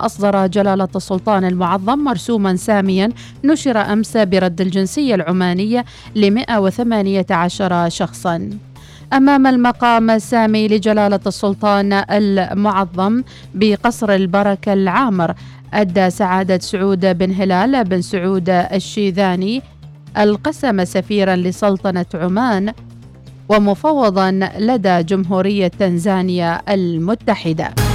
أصدر جلالة السلطان المعظم مرسوما ساميا نشر أمس برد الجنسية العمانية ل 118 شخصا. أمام المقام السامي لجلالة السلطان المعظم بقصر البركة العامر أدى سعادة سعود بن هلال بن سعود الشيذاني القسم سفيرا لسلطنة عمان ومفوضا لدى جمهورية تنزانيا المتحدة.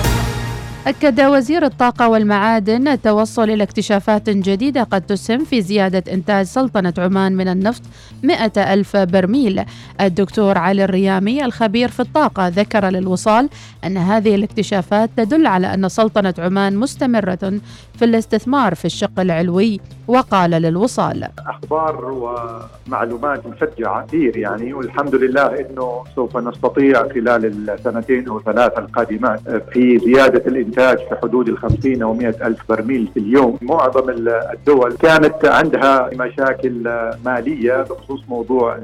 أكد وزير الطاقة والمعادن التوصل إلى اكتشافات جديدة قد تسهم في زيادة إنتاج سلطنة عمان من النفط 100 ألف برميل. الدكتور علي الريامي الخبير في الطاقة ذكر للوصال أن هذه الاكتشافات تدل على أن سلطنة عمان مستمرة في الاستثمار في الشق العلوي وقال للوصال. أخبار ومعلومات مشجعة كثير يعني والحمد لله أنه سوف نستطيع خلال السنتين أو ثلاثة القادمات في زيادة الإنتاج في حدود الخمسين أو مئة ألف برميل في اليوم. معظم الدول كانت عندها مشاكل مالية بخصوص موضوع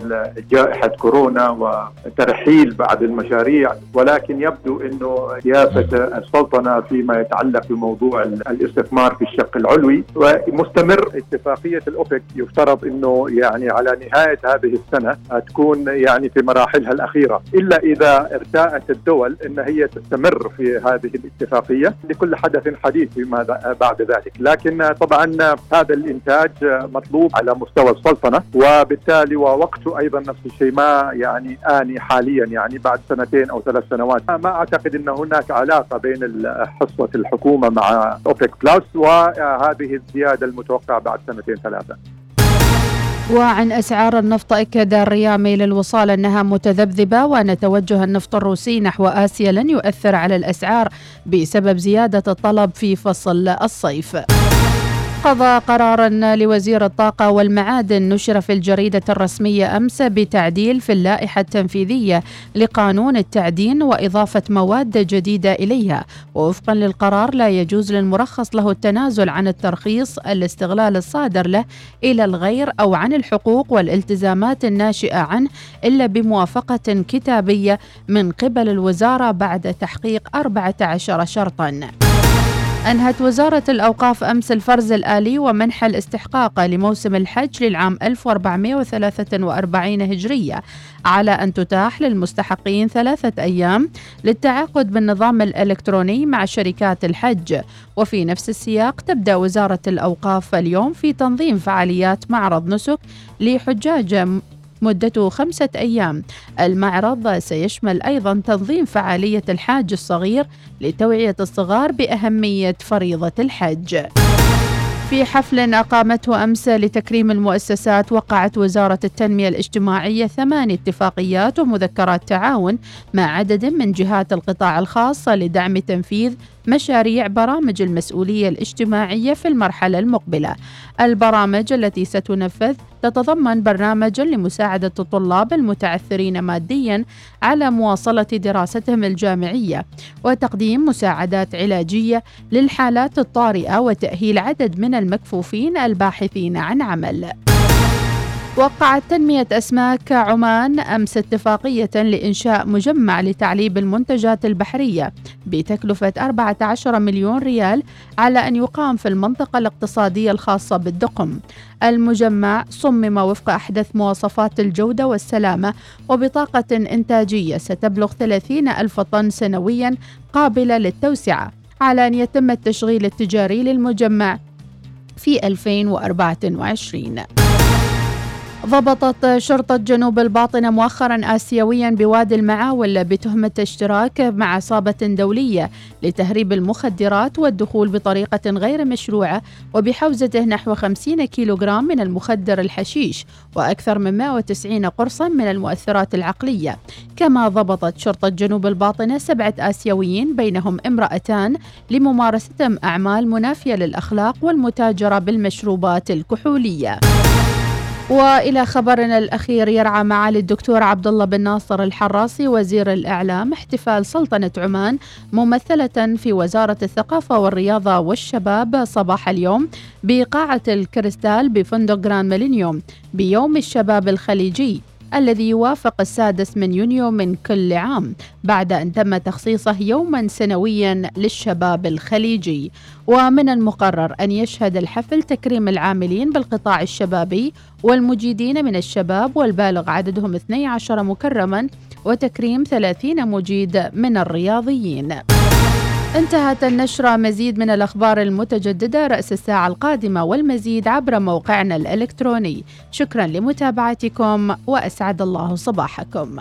جائحة كورونا وترحيل بعض المشاريع ولكن يبدو أنه سياسة السلطنة فيما يتعلق بموضوع الاستثمار في الشق العلوي ومستمر اتفاقية الأوبك يفترض إنه يعني على نهاية هذه السنة تكون يعني في مراحلها الأخيرة. إلا إذا ارتاءت الدول إن هي تستمر في هذه الاتفاقية لكل حدث حديث فيما بعد ذلك. لكن طبعا هذا الإنتاج مطلوب على مستوى السلطنة وبالتالي ووقته أيضا نفس الشيء ما يعني آني حاليا يعني بعد سنتين أو ثلاث سنوات. ما أعتقد إن هناك علاقة بين حصه الحكومة مع أوبك بلس وهذه الزيادة المتوقعة بعد سنتين ثلاثة. وعن أسعار النفط أكد الريامي للوصال أنها متذبذبة وأن توجه النفط الروسي نحو آسيا لن يؤثر على الأسعار بسبب زيادة الطلب في فصل الصيف. قضى قرارا لوزير الطاقة والمعادن نشر في الجريدة الرسمية أمس بتعديل في اللائحة التنفيذية لقانون التعدين وإضافة مواد جديدة إليها. ووفقا للقرار لا يجوز للمرخص له التنازل عن الترخيص الاستغلال الصادر له إلى الغير أو عن الحقوق والالتزامات الناشئة عنه إلا بموافقة كتابية من قبل الوزارة بعد تحقيق 14 شرطاً. أنهت وزارة الأوقاف أمس الفرز الآلي ومنح الاستحقاق لموسم الحج للعام 1443 هجرية على أن تتاح للمستحقين ثلاثة أيام للتعاقد بالنظام الإلكتروني مع شركات الحج. وفي نفس السياق تبدأ وزارة الأوقاف اليوم في تنظيم فعاليات معرض نسك لحجاج مدته خمسة أيام. المعرض سيشمل أيضا تنظيم فعالية الحاج الصغير لتوعية الصغار بأهمية فريضة الحج. في حفل أقامته أمس لتكريم المؤسسات وقعت وزارة التنمية الاجتماعية ثمان اتفاقيات ومذكرات تعاون مع عدد من جهات القطاع الخاص لدعم تنفيذ مشاريع برامج المسؤولية الاجتماعية في المرحلة المقبلة. البرامج التي ستنفذ تتضمن برنامجا لمساعدة الطلاب المتعثرين ماديا على مواصلة دراستهم الجامعية وتقديم مساعدات علاجية للحالات الطارئة وتأهيل عدد من المكفوفين الباحثين عن عمل. وقعت تنمية أسماك عمان أمس اتفاقية لإنشاء مجمع لتعليب المنتجات البحرية بتكلفة 14 مليون ريال على أن يقام في المنطقة الاقتصادية الخاصة بالدقم. المجمع صمم وفق أحدث مواصفات الجودة والسلامة وبطاقة إنتاجية ستبلغ 30 ألف طن سنويا قابلة للتوسعة على أن يتم التشغيل التجاري للمجمع في 2024 ضبطت شرطة جنوب الباطنة مؤخرا آسيويا بوادي المعاول بتهمة اشتراك مع عصابة دولية لتهريب المخدرات والدخول بطريقة غير مشروعة وبحوزته نحو 50 كيلوغرام من المخدر الحشيش وأكثر من 190 قرصا من المؤثرات العقلية. كما ضبطت شرطة جنوب الباطنة سبعة آسيويين بينهم امرأتان لممارستهم أعمال منافية للأخلاق والمتاجرة بالمشروبات الكحولية. وإلى خبرنا الأخير يرعى معالي الدكتور عبد الله بن ناصر الحراسي وزير الإعلام احتفال سلطنة عمان ممثلة في وزارة الثقافة والرياضة والشباب صباح اليوم بقاعة الكريستال بفندق جراند ميلينيوم بيوم الشباب الخليجي. الذي يوافق السادس من يونيو من كل عام بعد أن تم تخصيصه يوما سنويا للشباب الخليجي. ومن المقرر أن يشهد الحفل تكريم العاملين بالقطاع الشبابي والمجيدين من الشباب والبالغ عددهم 12 مكرما وتكريم 30 مجيد من الرياضيين. انتهت النشرة مزيد من الأخبار المتجددة رأس الساعة القادمة والمزيد عبر موقعنا الإلكتروني. شكرا لمتابعتكم وأسعد الله صباحكم.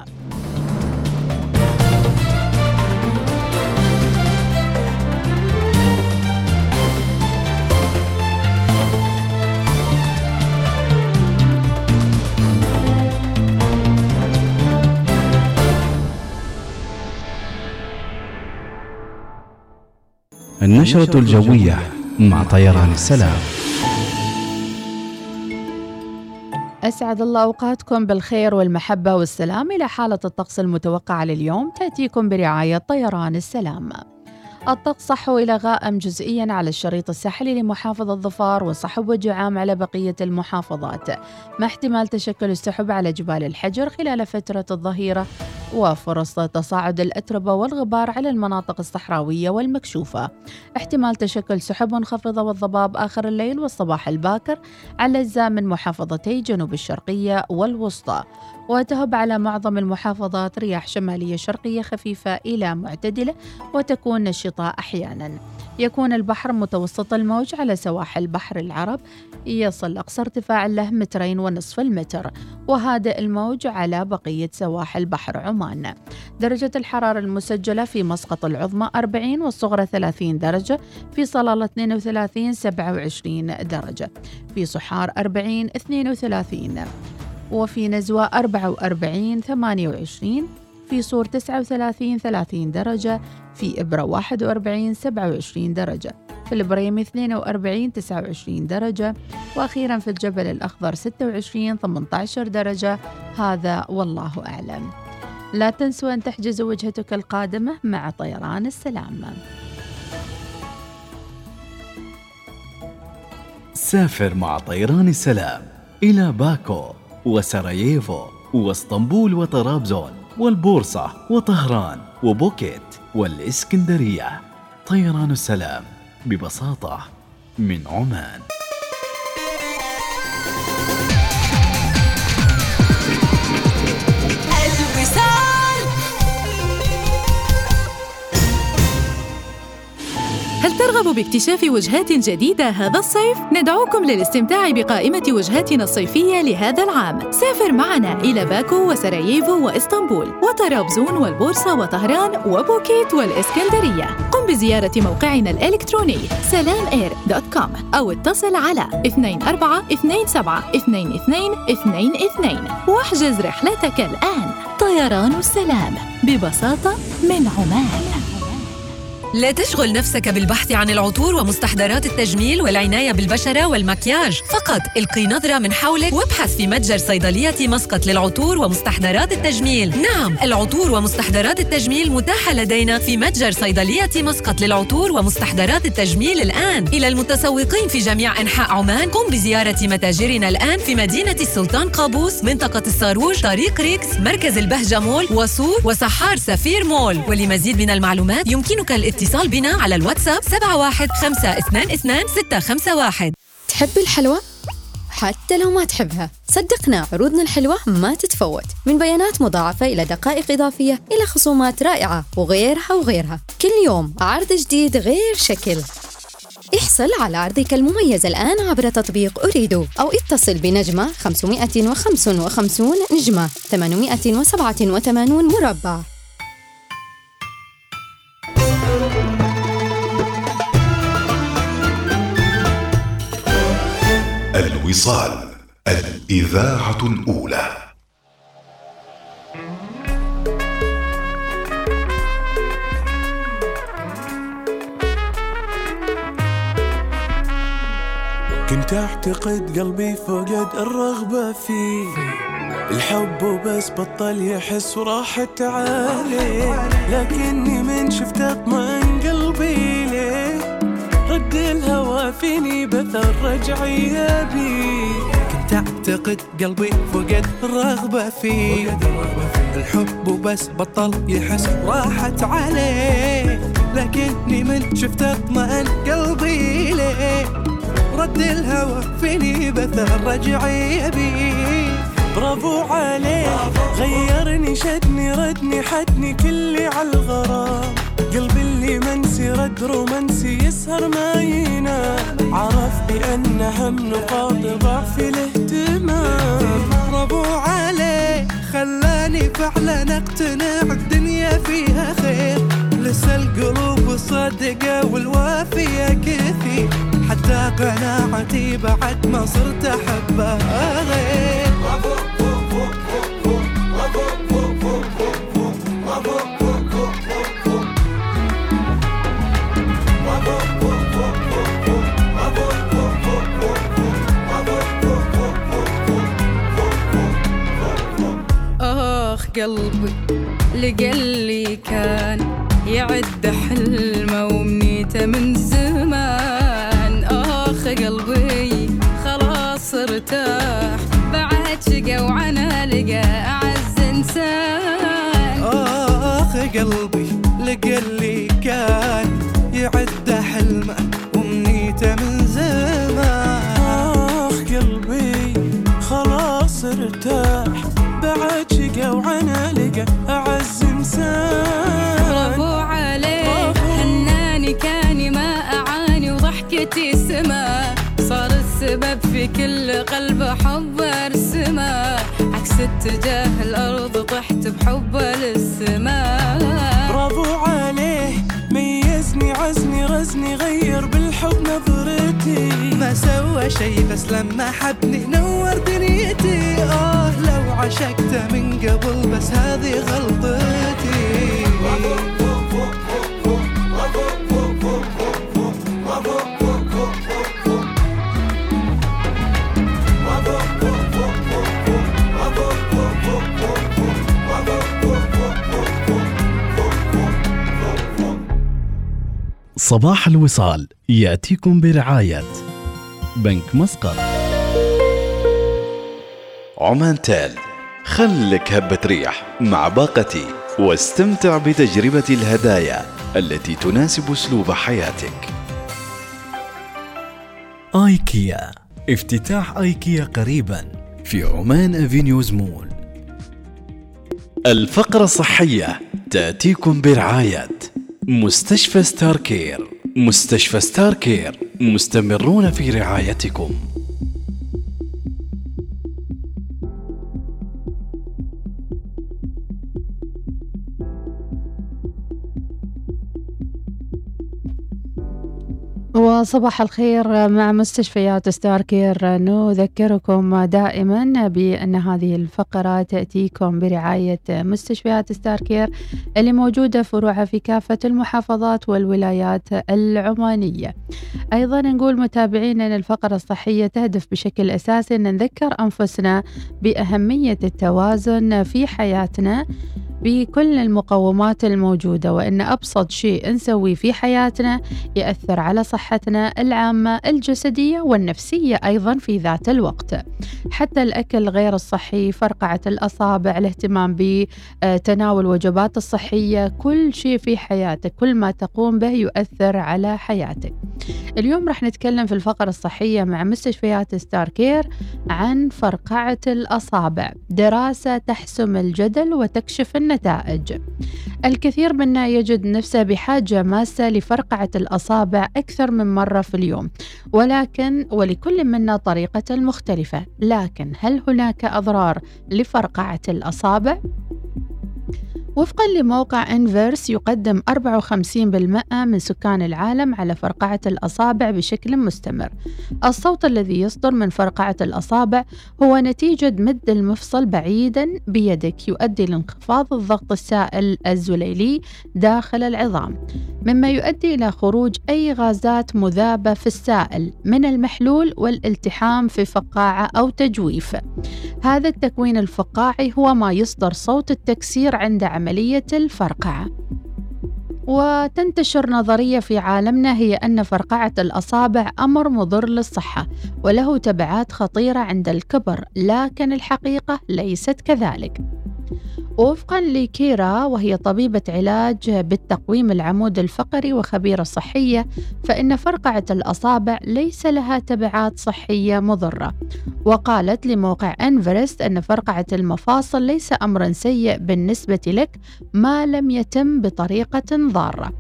النشرة الجوية مع طيران السلام. أسعد الله أوقاتكم بالخير والمحبة والسلام إلى حالة الطقس المتوقعة لليوم. تأتيكم برعاية طيران السلام. الطقس صحو إلى غائم جزئيا على الشريط الساحلي لمحافظة ظفار وصحب وجعام على بقية المحافظات. مع احتمال تشكل السحب على جبال الحجر خلال فترة الظهيرة وفرص تصاعد الأتربة والغبار على المناطق الصحراوية والمكشوفة. احتمال تشكل سحب منخفضة والضباب آخر الليل والصباح الباكر على أجزاء من محافظتي جنوب الشرقية والوسطى. وتهب على معظم المحافظات رياح شمالية شرقية خفيفة إلى معتدلة وتكون نشطة أحيانا. يكون البحر متوسط الموج على سواحل بحر العرب. يصل أقصى ارتفاع له مترين ونصف المتر. وهادئ الموج على بقية سواحل بحر عمان. درجة الحرارة المسجلة في مسقط العظمى 40 والصغرى 30 درجة. في صلالة 32 27 درجة. في صحار 40 32 وفي نزوة 44 28 في صور 39 30 درجة في إبرة 41 27 درجة في البريمي 42 29 درجة وأخيرا في الجبل الأخضر 26 18 درجة. هذا والله أعلم. لا تنسوا أن تحجزوا وجهتك القادمة مع طيران السلام. سافر مع طيران السلام إلى باكو. وسراييفو واسطنبول وطرابزون والبورصة وطهران وبوكيت والإسكندرية. طيران السلام ببساطة من عمان. ترغب باكتشاف وجهات جديدة هذا الصيف؟ ندعوكم للاستمتاع بقائمة وجهاتنا الصيفية لهذا العام. سافر معنا إلى باكو وسراييفو وإسطنبول وطرابزون والبورصة وطهران وبوكيت والإسكندرية. قم بزيارة موقعنا الإلكتروني سلاماير.com أو اتصل على 2427 واحجز رحلتك الآن. طيران السلام ببساطة من عمان. لا تشغل نفسك بالبحث عن العطور ومستحضرات التجميل والعناية بالبشرة والمكياج. فقط القي نظرة من حولك وابحث في متجر صيدلية مسقط للعطور ومستحضرات التجميل. نعم العطور ومستحضرات التجميل متاحة لدينا في متجر صيدلية مسقط للعطور ومستحضرات التجميل الآن. إلى المتسوقين في جميع أنحاء عمان قم بزيارة متاجرنا الآن في مدينة السلطان قابوس منطقة الصاروج طريق ريكس مركز البهجة مول وصور وسحار سفير مول. ولمزيد من المعلومات يمكنك الاتصال الاتصال بنا على الواتساب 71 تحب الحلوى؟ حتى لو ما تحبها صدقنا عروضنا الحلوة ما تتفوت. من بيانات مضاعفة إلى دقائق إضافية إلى خصومات رائعة وغيرها وغيرها. كل يوم عرض جديد غير شكل. احصل على عرضك المميز الآن عبر تطبيق أريدو أو اتصل بنجمة 555 نجمة 887 مربع. الوصال الإذاعة الأولى. كنت أعتقد قلبي فقد الرغبة فيه. الحب وبس بطل يحس وراحت عليه لكني من شفت اطمئن فيني بث الرجعية بي كنت أعتقد قلبي فقد الرغبة فيه. الحب وبس بطل يحس راحت عليه. لكني من شفت اطمئن قلبي ليه. رد الهوى فيني بثر رجعي بيه برافو عليه. غيرني شدني ردني حدني كلي على الغرام. قلبي اللي منسي رد رومانسي يسهر ما ينام. عرف بأن هم نقاط ضعفي الاهتمام. برافو عليه خلاني فعلا أقتنع. الدنيا فيها خير. لسه القلوب الصادقة والوافية كثير. حتى قناعتي بعد ما صرت أحبها. غير قلبي لقلي كان يعد حلمه ومنيته من زمان. آخ قلبي خلاص ارتاح. بعد شقى وعنا لقى أعز إنسان. آخ قلبي لقلي كان يعد كل قلب حب ارسمه. عكس اتجاه الأرض طحت بحبه للسماء. برافو عليه ميزني عزني رزني غير بالحب نظرتي. ما سوى شي بس لما حبني نور دنيتي. آه لو عشقته من قبل بس هذه غلطتي. صباح الوصال يأتيكم برعاية بنك مسقط. عمان تال خلك هبة ريح مع باقتي واستمتع بتجربة الهدايا التي تناسب أسلوب حياتك. آيكيا افتتاح آيكيا قريبا في عمان أفينيوز مول. الفقرة الصحية تأتيكم برعاية. مستشفى Star Care مستشفى Star Care مستمرون في رعايتكم. وصباح الخير مع مستشفيات Star Care. نذكركم دائما بأن هذه الفقرة تأتيكم برعاية مستشفيات Star Care اللي موجودة فروعها في كافة المحافظات والولايات العمانية. أيضا نقول متابعينا أن الفقرة الصحية تهدف بشكل أساسي أن نذكر أنفسنا بأهمية التوازن في حياتنا. بكل المقومات الموجودة وإن أبسط شيء نسويه في حياتنا يأثر على صحتنا العامة الجسدية والنفسية أيضا في ذات الوقت. حتى الأكل غير الصحي فرقعة الأصابع الاهتمام بتناول وجبات الصحية كل شيء في حياتك كل ما تقوم به يؤثر على حياتك. اليوم راح نتكلم في الفقرة الصحية مع مستشفيات Star Care عن فرقعة الأصابع. دراسة تحسم الجدل وتكشف النتائج الكثير منا يجد نفسه بحاجة ماسة لفرقعة الأصابع أكثر من مرة في اليوم ولكن ولكل منا طريقة مختلفة لكن هل هناك أضرار لفرقعة الأصابع؟ وفقا لموقع Inverse يقدم 54% من سكان العالم على فرقعة الأصابع بشكل مستمر. الصوت الذي يصدر من فرقعة الأصابع هو نتيجة مد المفصل بعيدا بيدك يؤدي لانخفاض الضغط السائل الزليلي داخل العظام، مما يؤدي إلى خروج أي غازات مذابة في السائل من المحلول والالتحام في فقاعة أو تجويف. هذا التكوين الفقاعي هو ما يصدر صوت التكسير عند عملية الفرقعة. وتنتشر نظرية في عالمنا هي أن فرقعة الأصابع أمر مضر للصحة وله تبعات خطيرة عند الكبر لكن الحقيقة ليست كذلك وفقا لكيرا وهي طبيبة علاج بالتقويم العمود الفقري وخبيرة صحية فإن فرقعة الأصابع ليس لها تبعات صحية مضرة. وقالت لموقع أنفرست أن فرقعة المفاصل ليس أمرا سيء بالنسبة لك ما لم يتم بطريقة ضارة.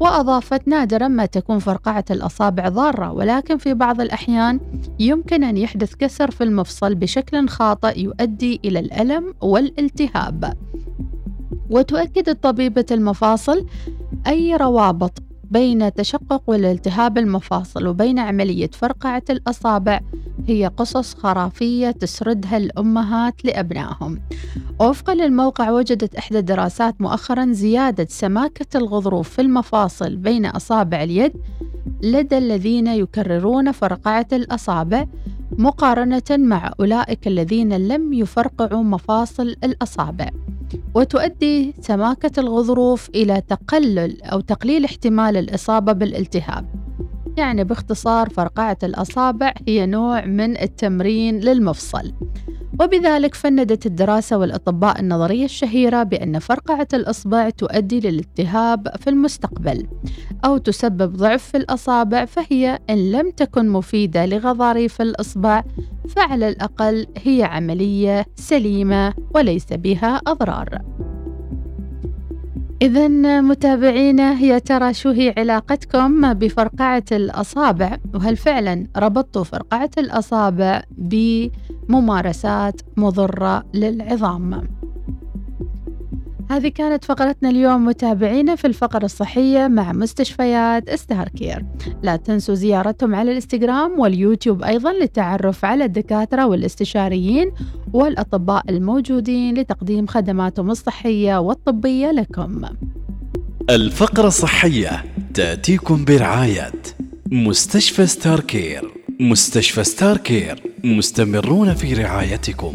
وأضافت نادرا ما تكون فرقعة الأصابع ضارة ولكن في بعض الأحيان يمكن أن يحدث كسر في المفصل بشكل خاطئ يؤدي إلى الألم والالتهاب. وتؤكد طبيبة المفاصل أي روابط بين تشقق والالتهاب المفاصل وبين عملية فرقعة الأصابع هي قصص خرافية تسردها الأمهات لأبنائهم. وفقا للموقع وجدت إحدى الدراسات مؤخرا زيادة سماكة الغضروف في المفاصل بين أصابع اليد لدى الذين يكررون فرقعة الأصابع مقارنة مع أولئك الذين لم يفرقعوا مفاصل الأصابع وتؤدي سماكة الغضروف إلى تقلل أو تقليل احتمال الإصابة بالالتهاب. يعني باختصار فرقعة الأصابع هي نوع من التمرين للمفصل. وبذلك فندت الدراسة والأطباء النظرية الشهيرة بأن فرقعة الإصبع تؤدي للالتهاب في المستقبل أو تسبب ضعف في الأصابع فهي إن لم تكن مفيدة لغضاريف الإصبع فعلى الأقل هي عملية سليمة وليس بها أضرار. إذا متابعينا يا ترى شو هي علاقتكم بفرقعة الأصابع وهل فعلا ربطتوا فرقعة الأصابع بممارسات مضرة للعظام؟ هذه كانت فقرتنا اليوم. متابعينا في الفقرة الصحية مع مستشفيات Star Care. لا تنسوا زيارتهم على الإنستغرام واليوتيوب أيضا للتعرف على الدكاترة والاستشاريين والأطباء الموجودين لتقديم خدماتهم الصحية والطبية لكم. الفقرة الصحية تأتيكم برعاية مستشفى Star Care. مستشفى Star Care. مستمرون في رعايتكم.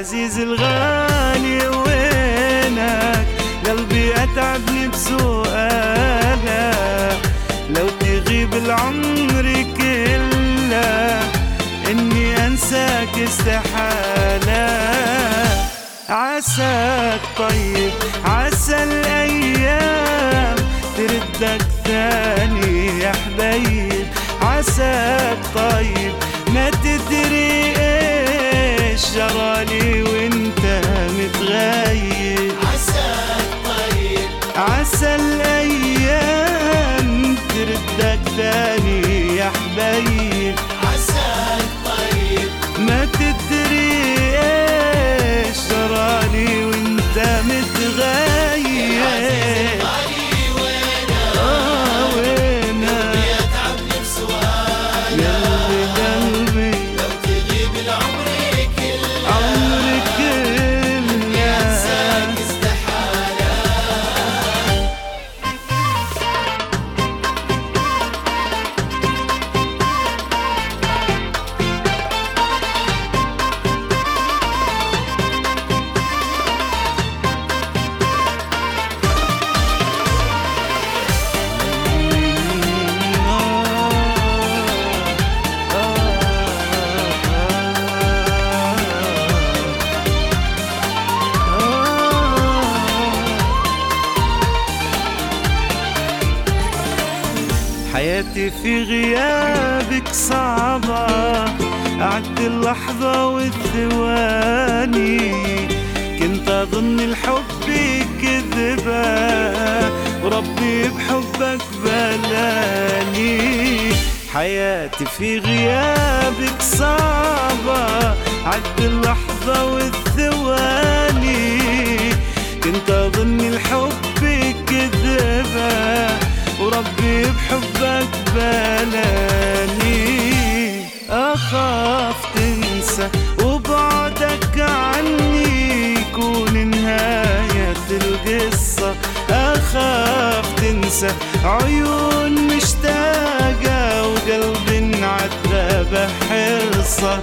العزيز الغالي وينك؟ قلبي أتعبني بسؤالك لو تغيب العمر كله إني أنساك استحالة. عساك طيب عسى الأيام تردك ثاني. القصة أخاف تنسى. عيون مشتاقة وقلب انعذب حرصة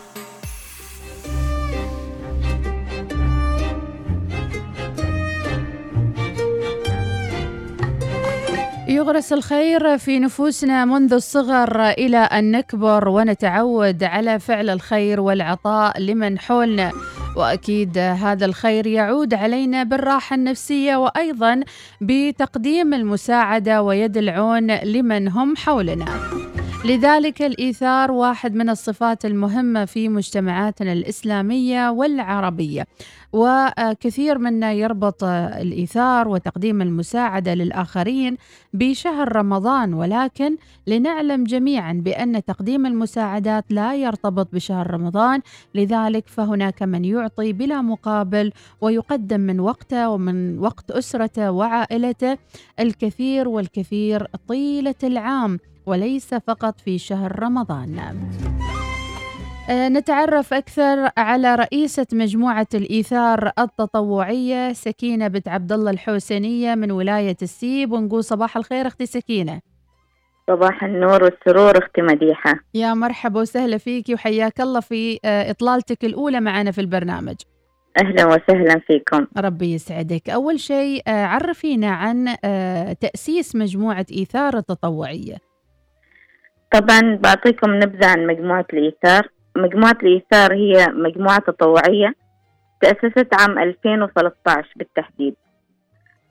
يغرس الخير في نفوسنا منذ الصغر إلى أن نكبر ونتعود على فعل الخير والعطاء لمن حولنا. وأكيد هذا الخير يعود علينا بالراحة النفسية وأيضا بتقديم المساعدة ويد العون لمن هم حولنا. لذلك الإيثار واحد من الصفات المهمة في مجتمعاتنا الإسلامية والعربية. وكثير منا يربط الإيثار وتقديم المساعدة للآخرين بشهر رمضان ولكن لنعلم جميعا بأن تقديم المساعدات لا يرتبط بشهر رمضان. لذلك فهناك من يعطي بلا مقابل ويقدم من وقته ومن وقت أسرته وعائلته. الكثير والكثير طيلة العام وليس فقط في شهر رمضان. آه، نتعرف أكثر على رئيسة مجموعة الإيثار التطوعية سكينة بنت عبد الله الحوسينية من ولاية السيب ونقول صباح الخير أختي سكينة. صباح النور والسرور أختي مديحة يا مرحبا وسهلا فيك وحياك الله في آه، إطلالتك الأولى معنا في البرنامج. أهلا وسهلا فيكم ربي يسعدك أول شيء آه، عرفينا عن تأسيس مجموعة إيثار التطوعية. طبعا بعطيكم نبذة عن مجموعة الإيثار. مجموعة الإيثار هي مجموعة تطوعية تأسست عام 2013 بالتحديد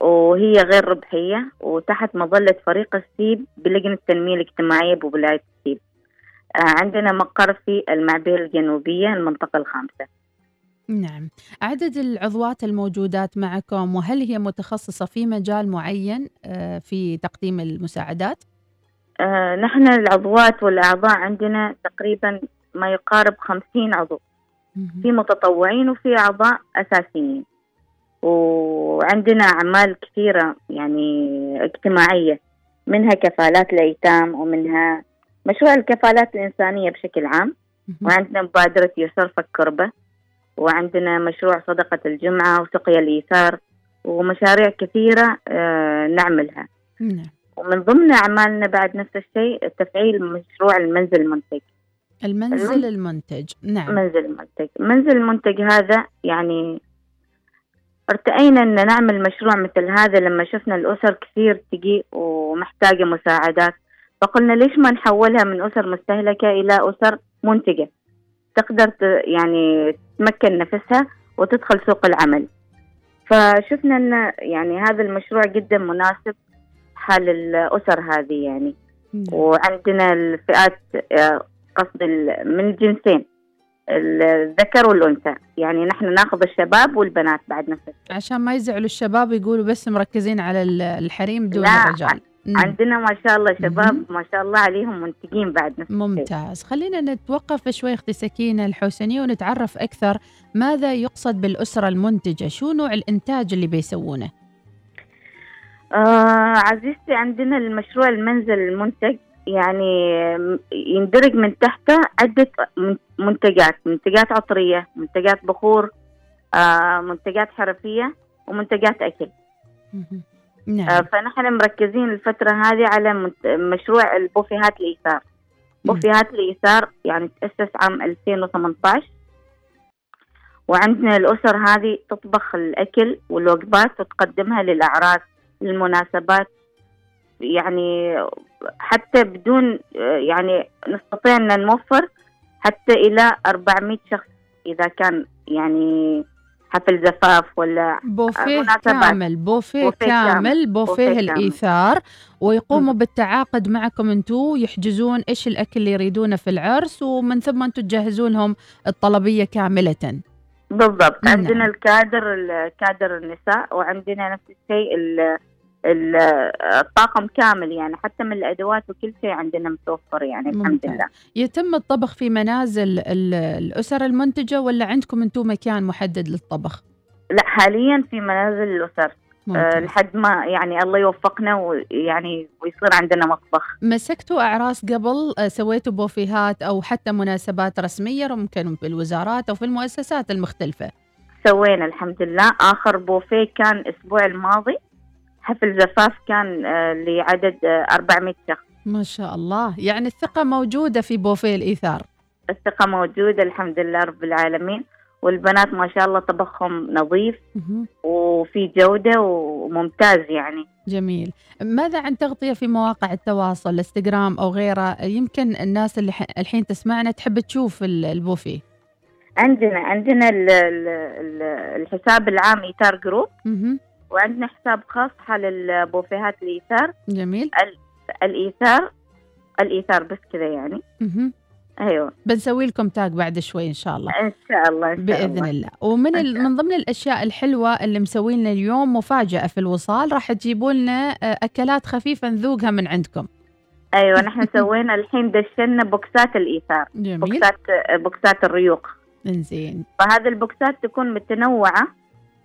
وهي غير ربحية وتحت مظلة فريق السيب بلجنة التنمية الاجتماعية بولاية السيب. آه، عندنا مقر في المعبير الجنوبية المنطقة الخامسة. نعم. عدد العضوات الموجودات معكم وهل هي متخصصة في مجال معين آه، في تقديم المساعدات؟ آه، نحن العضوات والأعضاء عندنا تقريبا ما يقارب خمسين عضو. في متطوعين وفي أعضاء أساسيين. وعندنا أعمال كثيرة يعني اجتماعية منها كفالات الأيتام ومنها مشروع الكفالات الإنسانية بشكل عام. وعندنا مبادرة يسر فك كربة. وعندنا مشروع صدقة الجمعة وسقيا الإيثار. ومشاريع كثيرة آه نعملها. نعم. ومن ضمن أعمالنا بعد نفس الشيء تفعيل مشروع المنزل المنتج. المنزل المنتج. نعم. منزل المنتج. منزل المنتج هذا يعني ارتأينا أن نعمل مشروع مثل هذا لما شفنا الأسر كثير تجي ومحتاجة مساعدات. فقلنا ليش ما نحولها من أسر مستهلكة إلى أسر منتجة؟ تقدر يعني تمكن نفسها وتدخل سوق العمل. فشفنا أن يعني هذا المشروع جدا مناسب حال الأسر هذه يعني. وعندنا الفئات آه، قصد من الجنسين الذكر والأنثى. يعني نحن ناخذ الشباب والبنات بعد نفس الشيء. عشان ما يزعلوا الشباب يقولوا بس مركزين على الحريم دون لا الرجال. عندنا ما شاء الله شباب ما شاء الله عليهم منتجين بعد نفس ممتاز. خلينا نتوقف شوي أختي سكينة الحوسنية ونتعرف أكثر ماذا يقصد بالأسرة المنتجة. شو نوع الإنتاج اللي بيسوونه؟ آه عزيزتي عندنا المشروع المنزل المنتج يعني يندرج من تحته عدة منتجات منتجات عطرية منتجات بخور آه منتجات حرفية ومنتجات أكل. نعم. آه فنحن مركزين الفترة هذه على مشروع البوفيهات الإيثار بوفيهات الإيثار يعني تأسس عام 2018 وعندنا الأسر هذه تطبخ الأكل والوجبات وتقدمها للأعراس للمناسبات يعني حتى بدون يعني نستطيع أن نوفر حتى إلى 400 شخص إذا كان يعني حفل زفاف ولا بوفيه كامل بوفيه, بوفيه كامل بوفيه, بوفيه الإيثار ويقوموا. بالتعاقد معكم أنتم يحجزون إيش الأكل اللي يريدونه في العرس ومن ثم أنتم تجهزون لهم الطلبية كاملة بالضبط نعم. عندنا الكادر الكادر النساء وعندنا نفس الشيء الطاقم كامل يعني حتى من الأدوات وكل شيء عندنا متوفر يعني الحمد لله. يتم الطبخ في منازل الأسر المنتجة ولا عندكم أنتم مكان محدد للطبخ؟ لا حاليا في منازل الأسر. أه لحد ما يعني الله يوفقنا ويعني ويصير عندنا مطبخ. مسكتوا أعراس قبل أه، سويتوا بوفيهات أو حتى مناسبات رسمية ممكن في الوزارات أو في المؤسسات المختلفة؟ سوينا الحمد لله. آخر بوفيه كان الأسبوع الماضي. حفل زفاف كان آه، لعدد 400 آه، شخص. ما شاء الله. يعني الثقة موجودة في بوفيه الإيثار. الثقة موجودة الحمد لله رب العالمين. والبنات ما شاء الله طبخهم نظيف. وفي جودة وممتاز يعني. جميل. ماذا عن تغطية في مواقع التواصل الانستغرام أو غيره يمكن الناس اللي الحين تسمعنا تحب تشوف ال- البوفيه. عندنا عندنا ال- ال- ال- الحساب العام إيثار group. وعندنا حساب خاص حال البوفيهات الإيثار. جميل. الإيثار. الإيثار بس كذا يعني. مهم. أيوه. بنسوي لكم tag بعد شوي إن شاء الله. إن شاء الله إن شاء بإذن الله. الله. ومن ال... من ضمن الأشياء الحلوة اللي مسوين لنا اليوم مفاجأة في الوصال راح تجيبوا لنا آه، أكلات خفيفة نذوقها من عندكم. أيوه نحن سوينا الحين دشنا بوكسات الإيثار. جميل. بوكسات بوكسات الريوق. إنزين. فهذه البوكسات تكون متنوعة.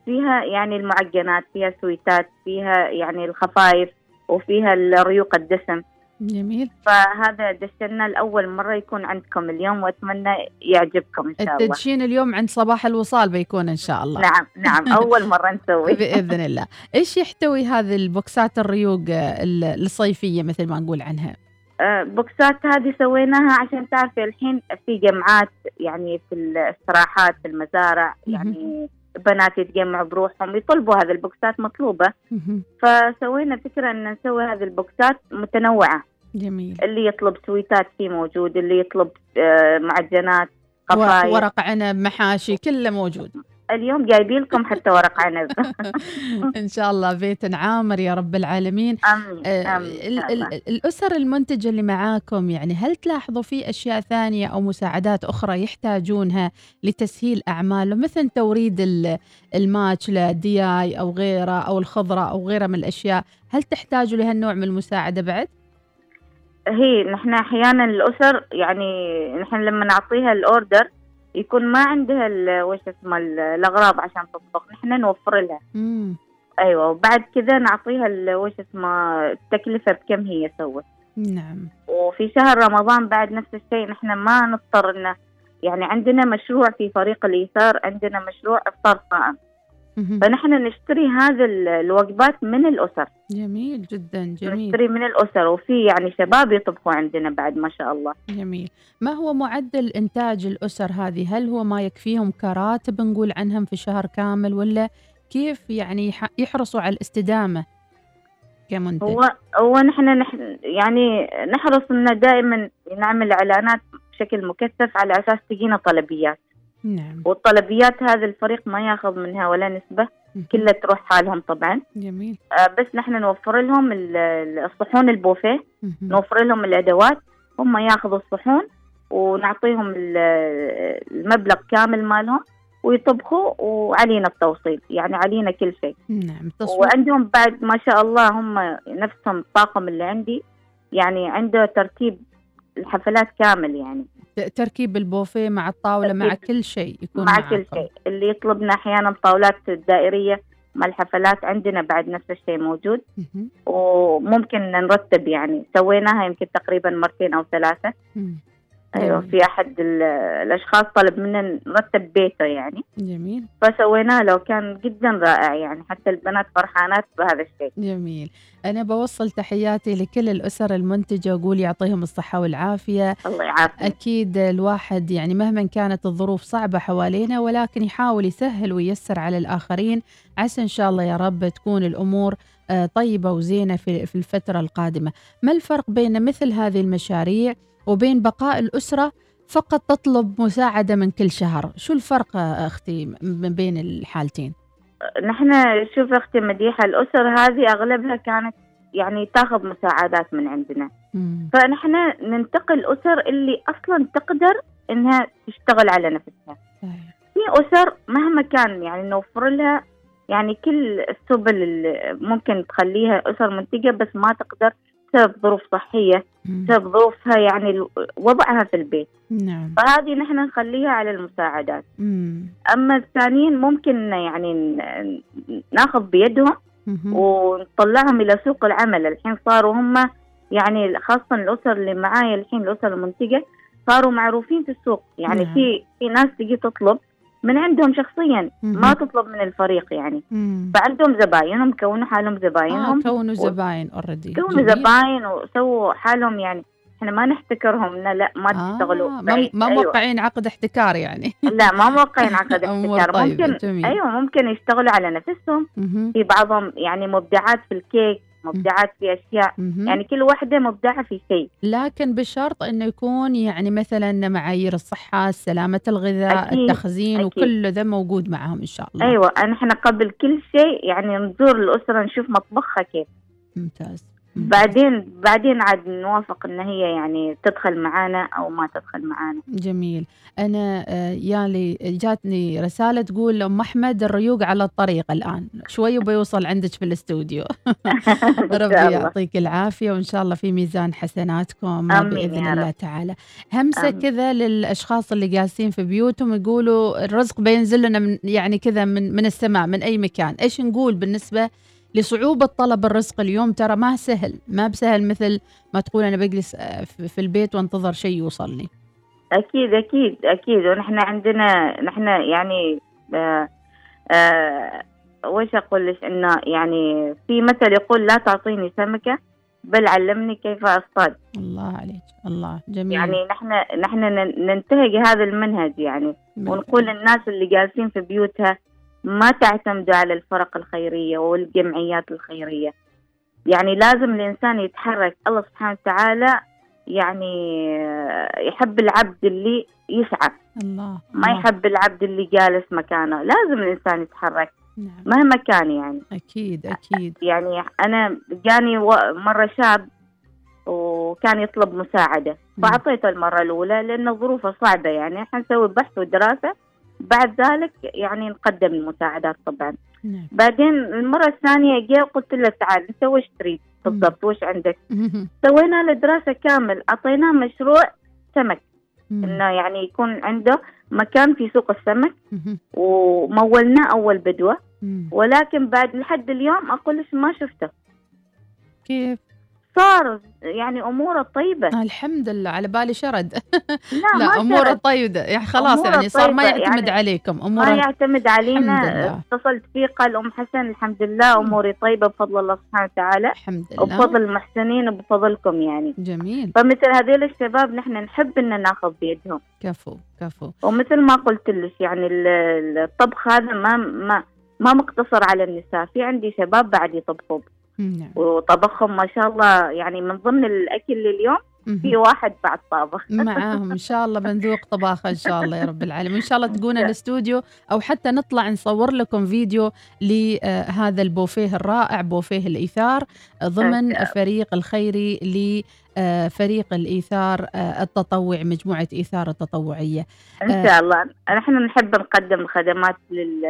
فيها يعني المعجنات فيها سويتات فيها يعني الخفايف وفيها الريوق الدسم. جميل. فهذا دشنا لأول مرة يكون عندكم اليوم وأتمنى يعجبكم إن شاء الله. التدشين اليوم عند صباح الوصال بيكون إن شاء الله. نعم نعم أول مرة نسوي بإذن الله. إيش يحتوي هذه البوكسات الريوق ال- الصيفية مثل ما نقول عنها؟ آه، بوكسات هذه سويناها عشان تعرفي الحين في جمعات يعني في الاستراحات في المزارع يعني بنات يتجمعوا بروحهم يطلبوا هذه البوكسات مطلوبة. فسوينا فكرة أن نسوي هذه البوكسات متنوعة. جميل. اللي يطلب سويتات فيه موجود اللي يطلب آه، معجنات ورق, خفايف ورق عنب محاشي كله موجود. اليوم جايبين لكم حتى ورق عنب إن شاء الله بيت عامر يا رب العالمين آمين آه، آمين إن ال- شاء الله. ال- الأسر المنتجة اللي معاكم يعني هل تلاحظوا في أشياء ثانية أو مساعدات أخرى يحتاجونها لتسهيل أعمالهم مثل توريد ال- الماتش للدياي أو غيره أو الخضرة أو غيرها من الأشياء هل تحتاجوا لهالنوع من المساعدة بعد؟ هي نحن أحيانا الأسر يعني نحن لما نعطيها الأوردر يكون ما عندها ال- وش اسمه ال- الأغراض عشان تطبخ نحن نوفر لها مم. أيوه وبعد كذا نعطيها ال- وش اسمه التكلفة بكم هي سوت نعم وفي شهر رمضان بعد نفس الشيء نحن ما نضطر انه يعني عندنا مشروع في فريق الايثار عندنا مشروع افطار صائم. فنحن نشتري هذا ال- الوجبات من الأسر. جميل جدا جميل. نشتري من الأسر وفي يعني شباب يطبخوا عندنا بعد ما شاء الله. جميل. ما هو معدل إنتاج الأسر هذه؟ هل هو ما يكفيهم كراتب نقول عنهم في شهر كامل ولا كيف يعني يح- يحرصوا على الاستدامة كمنتج؟ هو هو نحن نحن يعني نحرص ان دائما نعمل إعلانات بشكل مكثف على أساس تجينا طلبيات. نعم. والطلبيات هذا الفريق ما ياخذ منها ولا نسبة. كلها تروح حالهم طبعا. جميل. آه، بس نحن نوفر لهم ال- ال- الصحون البوفيه. نوفر لهم الأدوات. هم ياخذوا الصحون ونعطيهم ال- المبلغ كامل مالهم ويطبخوا وعلينا التوصيل. يعني علينا كل شيء. نعم تصوير. وعندهم بعد ما شاء الله هم نفسهم الطاقم اللي عندي. يعني عنده ترتيب الحفلات كامل يعني. تركيب البوفيه مع الطاولة مع كل شيء يكون مع معاكم. كل شيء اللي يطلبنا أحيانا طاولات دائرية مع الحفلات عندنا بعد نفس الشيء موجود. وممكن نرتب يعني سويناها يمكن تقريبا مرتين أو ثلاثة. أيوه. في أحد ال- الأشخاص طلب منا نرتب بيته يعني. جميل. فسويناه لو كان جدا رائع يعني حتى البنات فرحانات بهذا الشيء. جميل. أنا بوصل تحياتي لكل الأسر المنتجة وأقول يعطيهم الصحة والعافية. الله يعافيك. أكيد الواحد يعني مهما كانت الظروف صعبة حوالينا ولكن يحاول يسهل وييسر على الآخرين. عسى إن شاء الله يا رب تكون الأمور آه، طيبة وزينة في في الفترة القادمة. ما الفرق بين مثل هذه المشاريع وبين بقاء الأسرة فقط تطلب مساعدة من كل شهر شو الفرق أختي من بين الحالتين نحن شوف أختي مديحة الأسر هذه أغلبها كانت يعني تاخذ مساعدات من عندنا مم. فنحن ننتقل أسر اللي أصلا تقدر إنها تشتغل على نفسها. في أسر مهما كان يعني نوفر لها يعني كل السبل اللي ممكن تخليها أسر منتجة بس ما تقدر بسبب ظروف صحية مم. بسبب ظروفها يعني وضعها في البيت نعم فهذه نحن نخليها على المساعدات مم. أما الثانيين ممكن يعني ناخذ بيدهم مهم. ونطلعهم إلى سوق العمل الحين صاروا هم يعني خاصة الأسر اللي معايا الحين الأسر المنتجة صاروا معروفين في السوق يعني نعم. في في ناس تجي تطلب من عندهم شخصيا. ما تطلب من الفريق يعني. فعندهم زباينهم كونوا حالهم آه زباينهم كونوا زباين اوريدي كونوا زباين وسووا حالهم يعني إحنا ما نحتكرهم لا ما تشتغلوا آه ما, بعيد. ما أيوة. موقعين عقد احتكار يعني لا ما موقعين عقد احتكار ممكن جميل. أيوه ممكن يشتغلوا على نفسهم. في بعضهم يعني مبدعات في الكيك مبدعات في أشياء. مهم. يعني كل واحدة مبدعة في شيء. لكن بشرط إنه يكون يعني مثلا معايير الصحة سلامة الغذاء أكيد، التخزين أكيد. وكل ذا موجود معهم إن شاء الله. أيوه إحنا قبل كل شيء يعني نزور الأسرة نشوف مطبخها كيف. ممتاز. بعدين بعدين عاد نوافق إن هي يعني تدخل معانا أو ما تدخل معانا. جميل. آه، يالي جاتني رسالة تقول أم أحمد الريوق على الطريق الآن. شوي وبيوصل عندك في الاستوديو. ربي. يعطيك العافية وإن شاء الله في ميزان حسناتكم. يا الله. تعالى. آمين. كذا للأشخاص اللي جالسين في بيوتهم يقولوا الرزق بينزل لنا من يعني كذا من من السماء من أي مكان. إيش نقول بالنسبة لصعوبة طلب الرزق اليوم ترى ما سهل ما بسهل مثل ما تقول أنا بجلس آه، في البيت وانتظر شيء يوصلني. أكيد أكيد أكيد. ونحن عندنا نحن يعني آه آه وش أقول لك؟ انه يعني في مثل يقول لا تعطيني سمكة بل علمني كيف أصطاد. الله عليك الله جميل. يعني نحن نحن نن- ننتهج هذا المنهج يعني. ونقول للناس اللي جالسين في بيوتها ما تعتمدوا على الفرق الخيرية والجمعيات الخيرية. يعني لازم الإنسان يتحرك. الله سبحانه وتعالى يعني يحب العبد اللي يسعى الله. ما. يحب العبد اللي جالس مكانه. لازم الإنسان يتحرك. نعم. مهما كان يعني. أكيد أكيد. يعني أنا جاني مرة شاب وكان يطلب مساعدة. فأعطيته المرة الأولى لأن ظروفه صعبة. يعني إحنا نسوي بحث ودراسة بعد ذلك يعني نقدم المساعدات طبعا. نعم. بعدين المرة الثانية جاء قلت له تعال أنت وش تريد بالضبط؟ وش عندك؟ سوينا له دراسة كامل أعطيناه مشروع سمك. إنه يعني يكون عنده مكان في سوق السمك. ومولناه أول بدوة. ولكن بعد لحد اليوم أقول لك ما شفته. كيف؟ صار يعني أموره طيبة. الحمد لله على بالي شرد. لا, لا ما أموره شرد. طيبة. يعني خلاص يعني صار ما يعتمد يعني عليكم ما أموره يعتمد علينا. اتصلت فيه قال أم حسن الحمد لله أموري طيبة بفضل الله سبحانه وتعالى. الحمد لله. وبفضل المحسنين وبفضلكم يعني. جميل. فمثل هذيل الشباب نحن نحب إن نأخذ بيدهم. كفو كفو. ومثل ما قلت لك يعني ال- ال- الطبخ هذا ما ما ما مقتصر على النساء. في عندي شباب بعد يطبخوا. نعم. وطبخهم ما شاء الله يعني من ضمن الأكل لليوم في واحد بعد طابخ. معاهم إن شاء الله بنذوق طباخة إن شاء الله يا رب العالمين. ان شاء الله تقونا الاستوديو أو حتى نطلع نصور لكم فيديو لهذا البوفيه الرائع بوفيه الإيثار ضمن فريق الخيري لفريق الإيثار آه، التطوعي مجموعة إيثار التطوعية. إن شاء الله. نحن نحب نقدم الخدمات لل-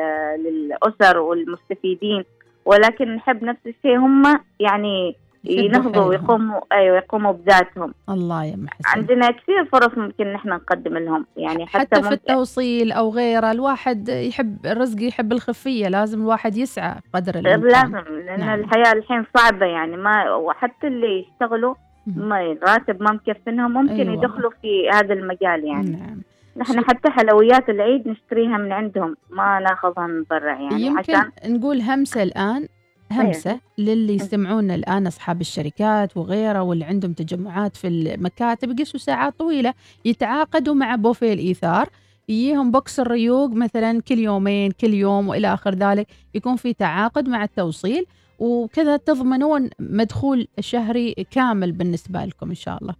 للأسر والمستفيدين ولكن نحب نفس الشيء هم يعني ينهضوا. ويقوموا أيوه يقوموا بذاتهم الله يا محسن عندنا كثير فرص ممكن نحن نقدم لهم يعني حتى, حتى في التوصيل أو غيره الواحد يحب الرزق يحب الخفية لازم الواحد يسعى قدر الإمكان لازم لأن نعم. الحياة الحين صعبة يعني ما وحتى اللي يشتغلوا ما الراتب ما مكفنهم ممكن. أيوة. يدخلوا في هذا المجال يعني نعم. نحن حتى حلويات العيد نشتريها من عندهم ما ناخذها من برا يعني يمكن عشان نقول همسة الآن همسة للي يستمعون الآن أصحاب الشركات وغيره واللي عندهم تجمعات في المكاتب يقيسوا ساعات طويلة يتعاقدوا مع بوفيه الإيثار يجيهم بوكس الريوق مثلا كل يومين كل يوم وإلى آخر ذلك يكون في تعاقد مع التوصيل وكذا تضمنون مدخول شهري كامل بالنسبة لكم إن شاء الله.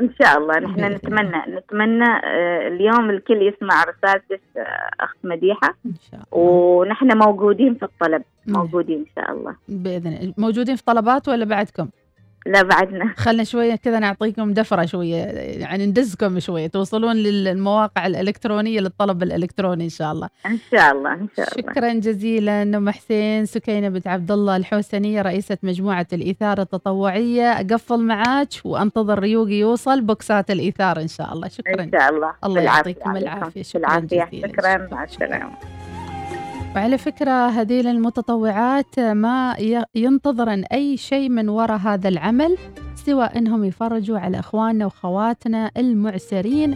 إن شاء الله. نحن نتمنى نتمنى آه، اليوم الكل يسمع رسالتك آه، أخت مديحة. إن شاء ونحن موجودين في الطلب. موجودين إن شاء الله. الله. موجودين في طلبات ولا بعدكم؟ لا بعدنا. خلنا شوية كذا نعطيكم دفرة شوية يعني ندزكم شوية. توصلون للمواقع الإلكترونية للطلب الإلكتروني إن شاء الله. إن شاء الله إن شاء الله. شكرا جزيلا أم حسين سكينة بنت عبد الله الحوسنية رئيسة مجموعة الإيثار التطوعية. أقفل معاك وأنتظر ريوقي يوصل بوكسات الإيثار إن شاء الله. شكرا. إن شاء الله. الله يعطيكم. العافية. شكرا جزيلا. شكرا. مع السلامة. وعلى فكرة هذه المتطوعات ما ينتظرن أي شيء من وراء هذا العمل سوى أنهم يفرجوا على أخواننا وخواتنا المعسرين.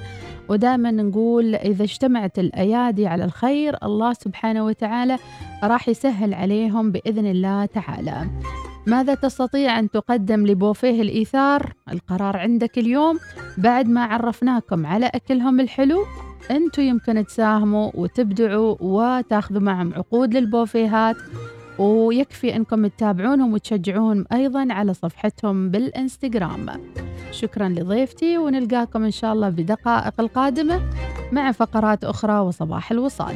ودائما نقول إذا اجتمعت الأيادي على الخير الله سبحانه وتعالى راح يسهل عليهم بإذن الله تعالى. ماذا تستطيع أن تقدم لبوفيه الإيثار؟ القرار عندك اليوم. بعد ما عرفناكم على أكلهم الحلو أنتوا يمكن تساهموا وتبدعوا وتاخذوا معهم عقود للبوفيهات ويكفي أنكم تتابعونهم وتشجعونهم أيضا على صفحتهم بالإنستغرام. شكرا لضيفتي ونلقاكم إن شاء الله بدقائق القادمة مع فقرات أخرى وصباح الوصال.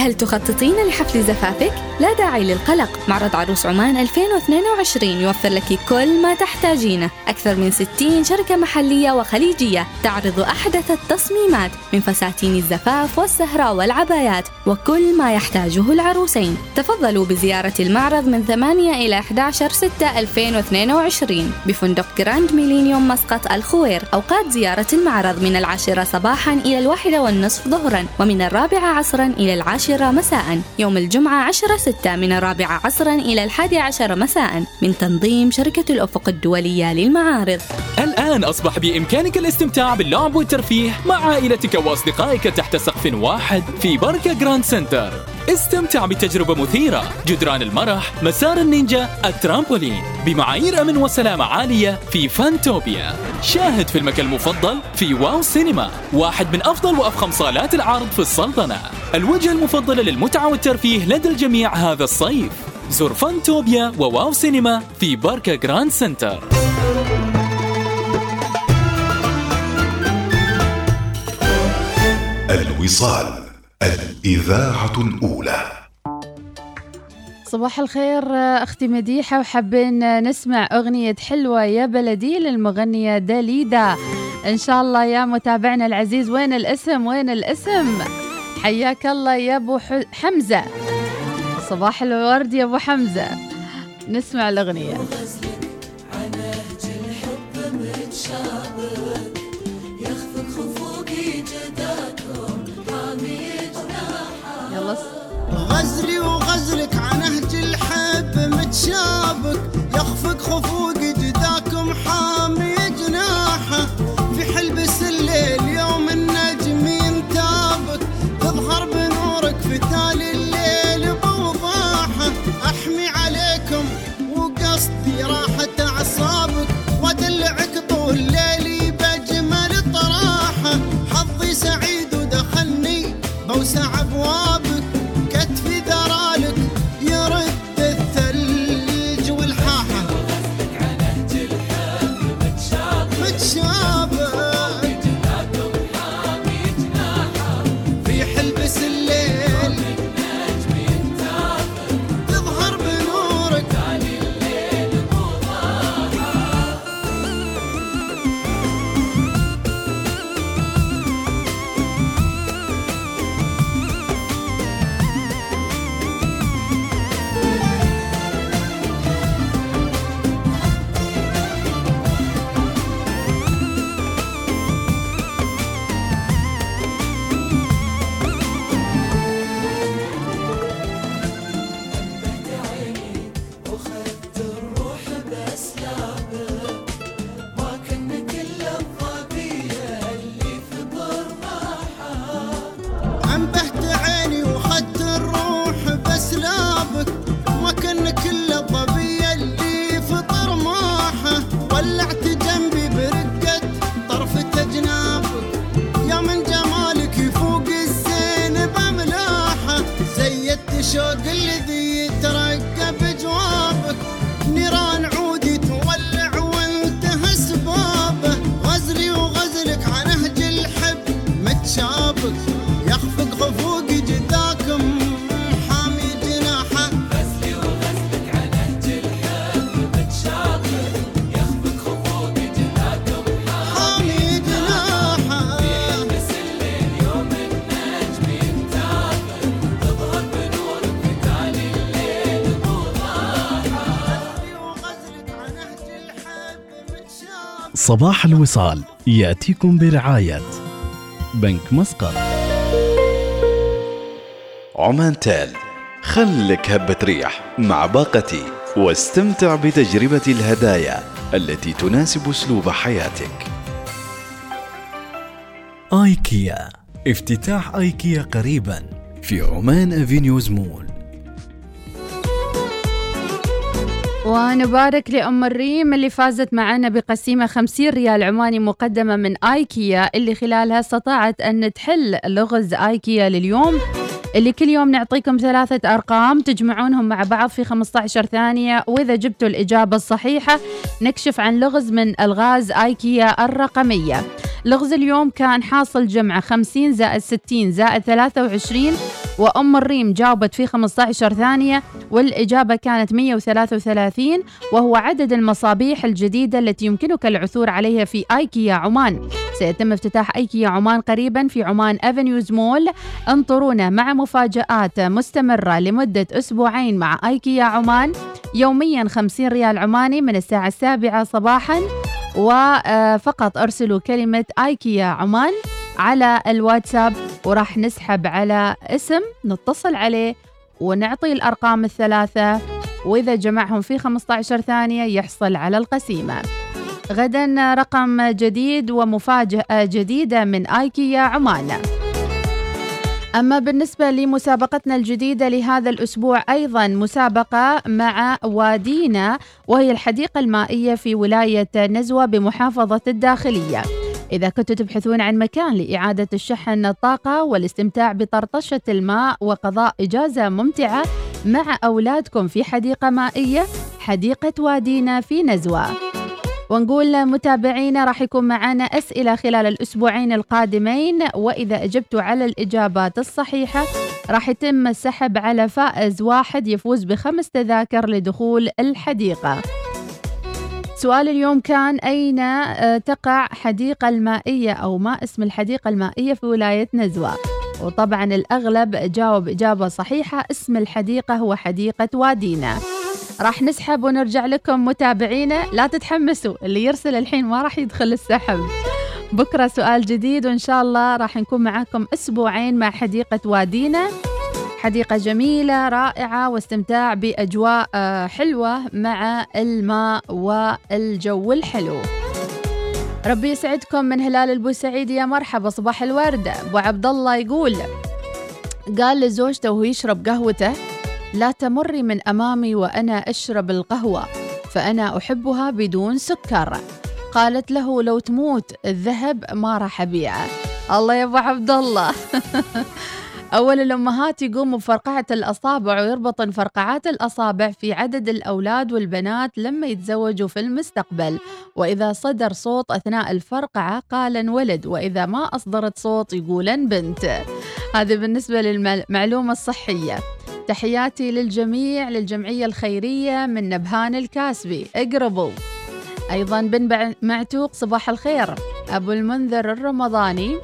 هل تخططين لحفل زفافك؟ لا داعي للقلق. معرض عروس عمان 2022 يوفر لك كل ما تحتاجينه. أكثر من 60 شركة محلية وخليجية تعرض أحدث التصميمات من فساتين الزفاف والسهرة والعبايات وكل ما يحتاجه العروسين. تفضلوا بزيارة المعرض من 8 إلى 11 6 2022 بفندق جراند ميلينيوم مسقط الخوير. أوقات زيارة المعرض من العاشرة صباحا إلى الواحدة والنصف ظهرا ومن الرابعة عصرا إلى العاشرة مساء. يوم الجمعة 10 6 من الرابعة عصرا إلى الحادي عشر مساء. من تنظيم شركة الأفق الدولية للمعارض. الآن أصبح بإمكانك الاستمتاع باللعب والترفيه مع عائلتك وأصدقائك تحت سقف واحد في بركاء جراند سنتر استمتع بتجربة مثيرة. جدران المرح مسار النينجا الترامبولين. بمعايير أمن وسلامة عالية في فانتوبيا. شاهد فيلمك المفضل في واو سينما. واحد من أفضل وأفخم صالات العرض في السلطنة. الوجهة المفضلة للمتعة والترفيه لدى الجميع هذا الصيف. زور فانتوبيا وواو سينما في بركاء جراند سنتر. الوصال. الإذاعة الأولى. صباح الخير أختي مديحة وحابين نسمع أغنية حلوة يا بلدي للمغنية داليدا إن شاء الله يا متابعنا العزيز وين الاسم؟ وين الاسم؟ حياك الله يا أبو حمزة. صباح الورد يا أبو حمزة. نسمع الأغنية. غزلي وغزلك على نهج الحب متشابك يخفق خفوق صباح الوصال يأتيكم برعاية بنك مسقط عمان تال خلك هبة ريح مع باقتي واستمتع بتجربة الهدايا التي تناسب أسلوب حياتك. آيكيا افتتاح آيكيا قريبا في عمان أفينيوز مول. ونبارك لأم الريم اللي فازت معنا بقسيمة 50 ريال عماني مقدمة من آيكيا اللي خلالها استطاعت أن تحل لغز آيكيا لليوم اللي كل يوم نعطيكم ثلاثة أرقام تجمعونهم مع بعض في 15 ثانية. وإذا جبتوا الإجابة الصحيحة نكشف عن لغز من ألغاز آيكيا الرقمية. لغز اليوم كان حاصل جمع 50 زائد 60 زائد 23 وأم الريم جاوبت في 15 ثانية والإجابة كانت 133 وهو عدد المصابيح الجديدة التي يمكنك العثور عليها في آيكيا عمان. سيتم افتتاح أيكيا عمان قريبا في عمان أفنيوز مول. انطرونا مع مفاجآت مستمرة لمدة أسبوعين مع أيكيا عمان. يوميا 50 ريال عماني من الساعة السابعة صباحا وفقط أرسلوا كلمة آيكيا عمان. على الواتساب وراح نسحب على اسم نتصل عليه ونعطي الأرقام الثلاثة وإذا جمعهم في 15 ثانية يحصل على القسيمة. غدا رقم جديد ومفاجأة جديدة من آيكيا عمان. أما بالنسبة لمسابقتنا الجديدة لهذا الأسبوع أيضا مسابقة مع وادينا وهي الحديقة المائية في ولاية نزوة بمحافظة الداخلية. إذا كنتوا تبحثون عن مكان لإعادة الشحن الطاقة والاستمتاع بطرطشة الماء وقضاء إجازة ممتعة مع أولادكم في حديقة مائية حديقة وادينا في نزوة. ونقول متابعينا راح يكون معنا أسئلة خلال الأسبوعين القادمين وإذا أجبتوا على الإجابات الصحيحة راح يتم السحب على فائز واحد يفوز بخمس تذاكر لدخول الحديقة. سؤال اليوم كان أين آه، تقع حديقة المائية أو ما اسم الحديقة المائية في ولاية نزوة؟ وطبعا الأغلب جاوب إجابة صحيحة اسم الحديقة هو حديقة وادينا. راح نسحب ونرجع لكم متابعينا. لا تتحمسوا اللي يرسل الحين ما راح يدخل السحب. بكرة سؤال جديد وإن شاء الله راح نكون معاكم أسبوعين مع حديقة وادينا. حديقة جميلة رائعة واستمتاع بأجواء آه، حلوة مع الماء والجو الحلو. ربي يسعدكم من هلال البوسعيد يا مرحبا صباح الورد. أبو عبد الله يقول قال لزوجته وهو يشرب قهوته لا تمري من أمامي وأنا أشرب القهوة فأنا أحبها بدون سكر. قالت له لو تموت الذهب ما راح أبيعه. الله يا أبو عبد الله. أول الأمهات يقوموا بفرقعة الأصابع ويربطن فرقعات الأصابع في عدد الأولاد والبنات لما يتزوجوا في المستقبل. وإذا صدر صوت أثناء الفرقعة قالا ولد وإذا ما أصدرت صوت يقولن بنت هذا بالنسبة للمعلومة الصحية. تحياتي للجميع للجمعية الخيرية من نبهان الكاسبي. اقربوا. أيضا بن معتوق صباح الخير. أبو المنذر الرمضاني.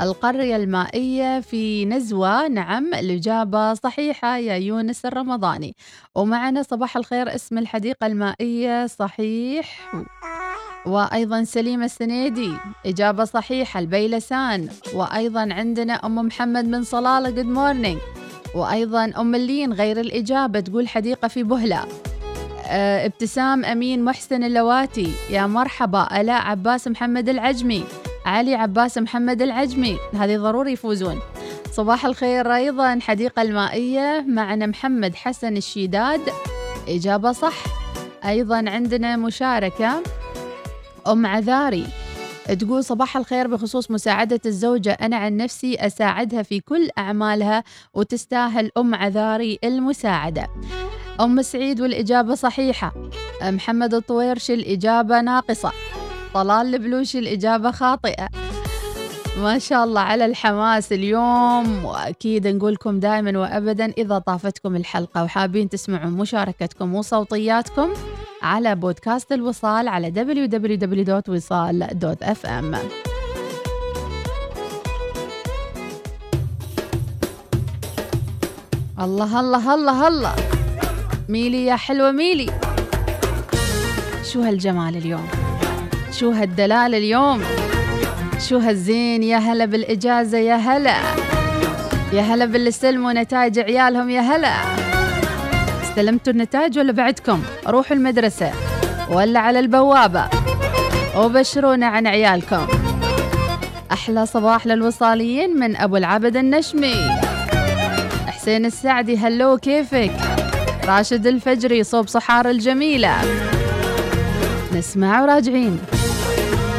القرية المائية في نزوة. نعم الإجابة صحيحة يا يونس الرمضاني. ومعنا صباح الخير اسم الحديقة المائية صحيح. وأيضا سليمة السنيدي إجابة صحيحة البيلسان. وأيضا عندنا أم محمد من صلالة good morning وأيضا أم اللين غير الإجابة تقول حديقة في بهلة. أه ابتسام أمين محسن اللواتي. يا مرحبا ألاء عباس محمد العجمي. علي عباس محمد العجمي. هذه ضروري يفوزون. صباح الخير أيضا حديقة المائية معنا محمد حسن الشيداد. إجابة صح. أيضا عندنا مشاركة. أم عذاري تقول صباح الخير بخصوص مساعدة الزوجة أنا عن نفسي أساعدها في كل أعمالها وتستاهل أم عذاري المساعدة. أم سعيد والإجابة صحيحة. محمد الطويرش الإجابة ناقصة. طلال البلوشي الإجابة خاطئة. ما شاء الله على الحماس اليوم وأكيد نقولكم دائما وأبدا إذا طافتكم الحلقة وحابين تسمعون مشاركتكم وصوتياتكم على بودكاست الوصال على www.wisal.fm الله الله الله الله. ميلي يا حلوة ميلي. شو هالجمال اليوم؟ شو هالدلال اليوم؟ شو هالزين؟ يا هلا بالإجازة يا هلا. يا هلا باللي استلموا نتائج عيالهم يا هلا. استلمتوا النتائج ولا بعدكم؟ روحوا المدرسة ولا على البوابة وبشرونا عن عيالكم. أحلى صباح للوصاليين من أبو العبد النشمي. حسين السعدي هلو كيفك؟ راشد الفجري صوب صحار الجميلة. نسمع وراجعين.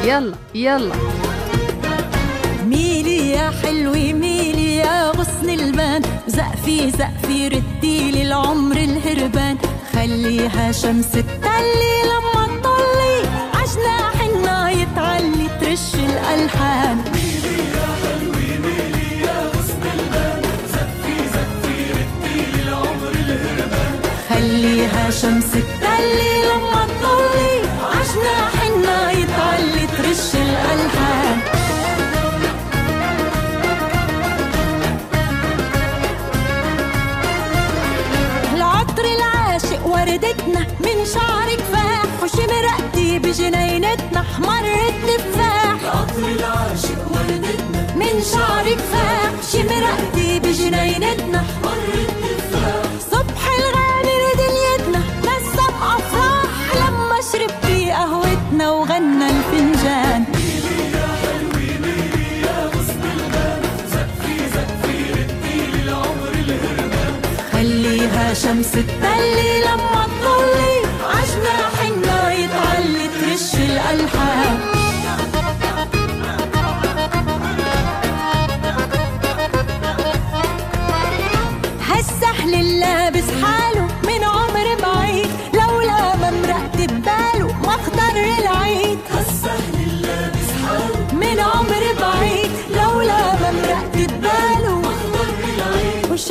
يلا يلا. ميلي يا حلوة ميلي يا غصن البان. زقفي زقفي ردي لي العمر الهربان. خليها شمس تطلي لما تطلي عجناح الناي تعلي ترش الألحان. ميلي يا ميلي يا غصن البان زقفي العمر الهربان خليها شمس تطلي لما تطلي عجناح الناي ترش الألحان. العطر العاشق وردتنا من شعرك فاح وشمرقتي بجنينتنا احمر التفاح العطر العاشق وردتنا من شعرك فاح شمرقتي بجنينتنا احمر التفاح لما شربتي قهوتنا وغنى الفنجان. خليها شمس تطلي لما تطلي عجناح الناي تعلي ترش الألحان.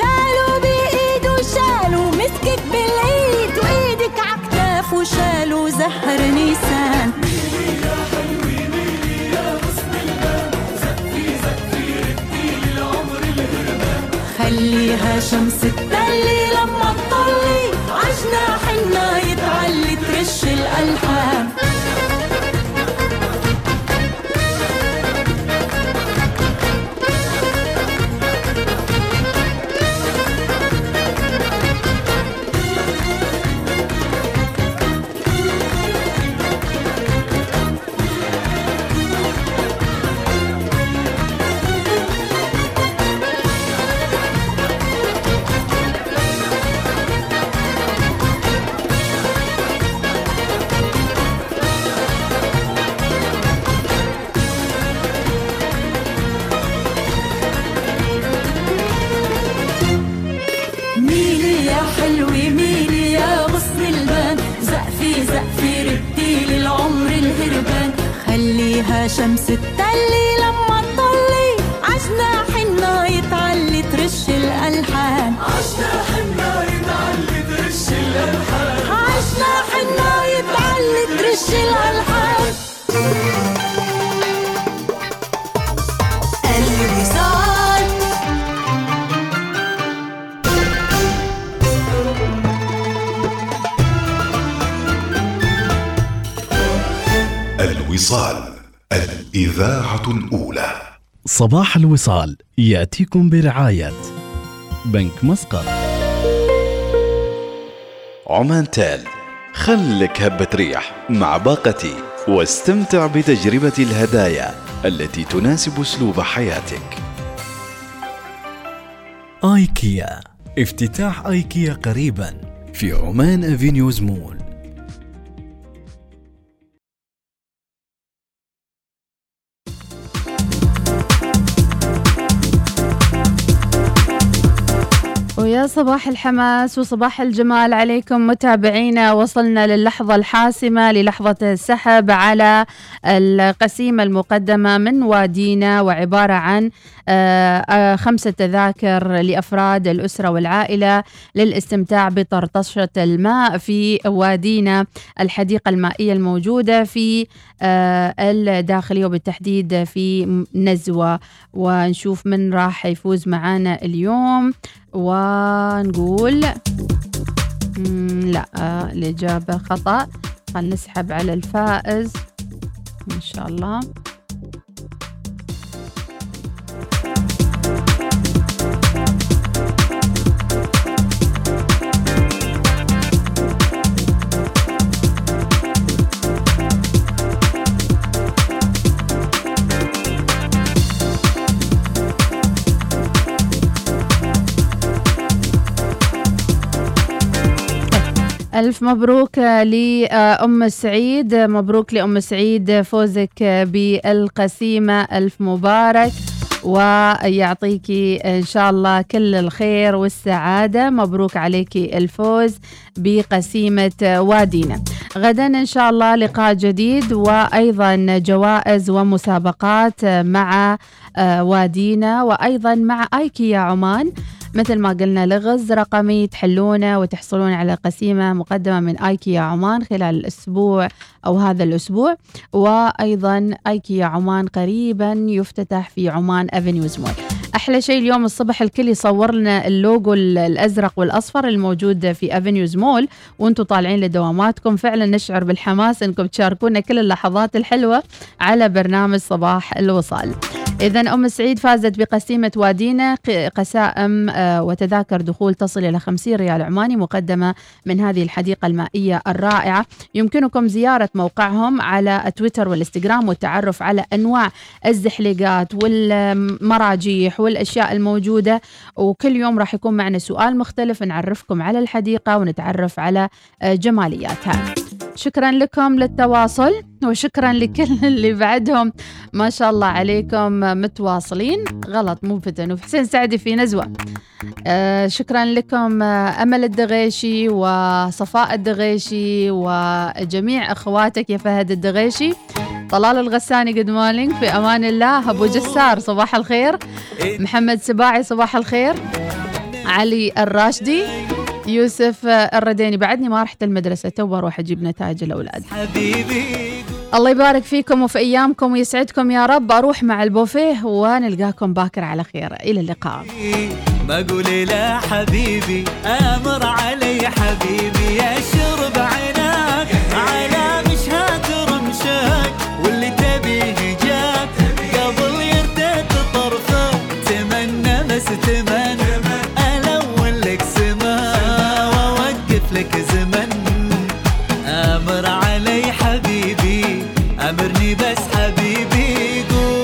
وشاله بايده شاله مسكك بالايد وإيدك عكتاف وشاله زهر نيسان خليها شمس تطلي لما تطلي عجناح الناي تعلي ترش الألحان. شمس تطلي الإذاعة الأولى صباح الوصال يأتيكم برعاية بنك مسقط. عمان تال خلك هبة ريح مع باقتي واستمتع بتجربة الهدايا التي تناسب أسلوب حياتك. آيكيا افتتاح آيكيا قريبا في عمان أفينيوز مول. ويا صباح الحماس وصباح الجمال عليكم متابعينا. وصلنا للحظة الحاسمة للحظة السحب على القسيمة المقدمة من وادينا وعبارة عن آه، آه، خمسة تذاكر لأفراد الأسرة والعائلة للاستمتاع بطرطشة الماء في وادينا الحديقة المائية الموجودة في آه، الداخلية وبالتحديد في نزوة. ونشوف من راح يفوز معانا اليوم. ونقول لا الإجابة خطأ. خلينا نسحب على الفائز. إن شاء الله. ألف مبروك لأم سعيد مبروك لأم سعيد فوزك بالقسيمة. ألف مبارك ويعطيكي إن شاء الله كل الخير والسعادة. مبروك عليكي الفوز بقسيمة وادينا. غدا إن شاء الله لقاء جديد وأيضا جوائز ومسابقات مع آه، وادينا وأيضا مع آيكيا عمان. مثل ما قلنا لغز رقمي تحلونه وتحصلون على قسيمة مقدمة من آيكيا عمان خلال الأسبوع أو هذا الأسبوع. وأيضا آيكيا عمان قريبا يفتتح في عمان أفنيوز مول. أحلى شيء اليوم الصبح الكل يصور لنا اللوجو ال- الأزرق والأصفر الموجود في افنيوز مول. وأنتم طالعين لدواماتكم. فعلا نشعر بالحماس إنكم تشاركونا كل اللحظات الحلوة على برنامج صباح الوصال. إذا أم سعيد فازت بقسيمة وادينا قسائم آه، وتذاكر دخول تصل إلى 50 ريال عماني مقدمة من هذه الحديقة المائية الرائعة. يمكنكم زيارة موقعهم على تويتر والإنستغرام والتعرف على أنواع الزحليقات والمراجيح والأشياء الموجودة. وكل يوم راح يكون معنا سؤال مختلف نعرفكم على الحديقة ونتعرف على آه، جمالياتها. شكرا لكم للتواصل وشكرا لكل اللي بعدهم. ما شاء الله عليكم متواصلين. غلط مو فتن وحسين سعدي في نزوة. آه شكرا لكم آه أمل الدغيشي وصفاء الدغيشي وجميع أخواتك يا فهد الدغيشي. طلال الغساني good morning في أمان الله. أبو جسار صباح الخير. محمد سباعي صباح الخير. علي الراشدي. يوسف آه، الرديني. بعدني ما رحت المدرسة تو أروح أجيب نتائج الأولاد. الله يبارك فيكم وفي أيامكم ويسعدكم يا رب. أروح مع البوفيه ونلقاكم باكر على خير. إلى اللقاء. ما قولي لا حبيبي آمر علي حبيبي. يا شرب بس حبيبي قول.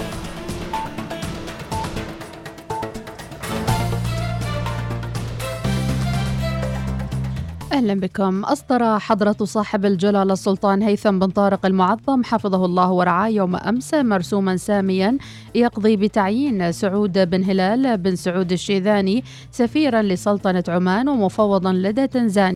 بكم. أصدر حضرة صاحب الجلالة السلطان هيثم بن طارق المعظم حفظه الله ورعاه يوم أمس مرسوما ساميا يقضي بتعيين سعود بن هلال بن سعود الشيذاني سفيرا لسلطنة عمان ومفوضا لدى تنزانيا.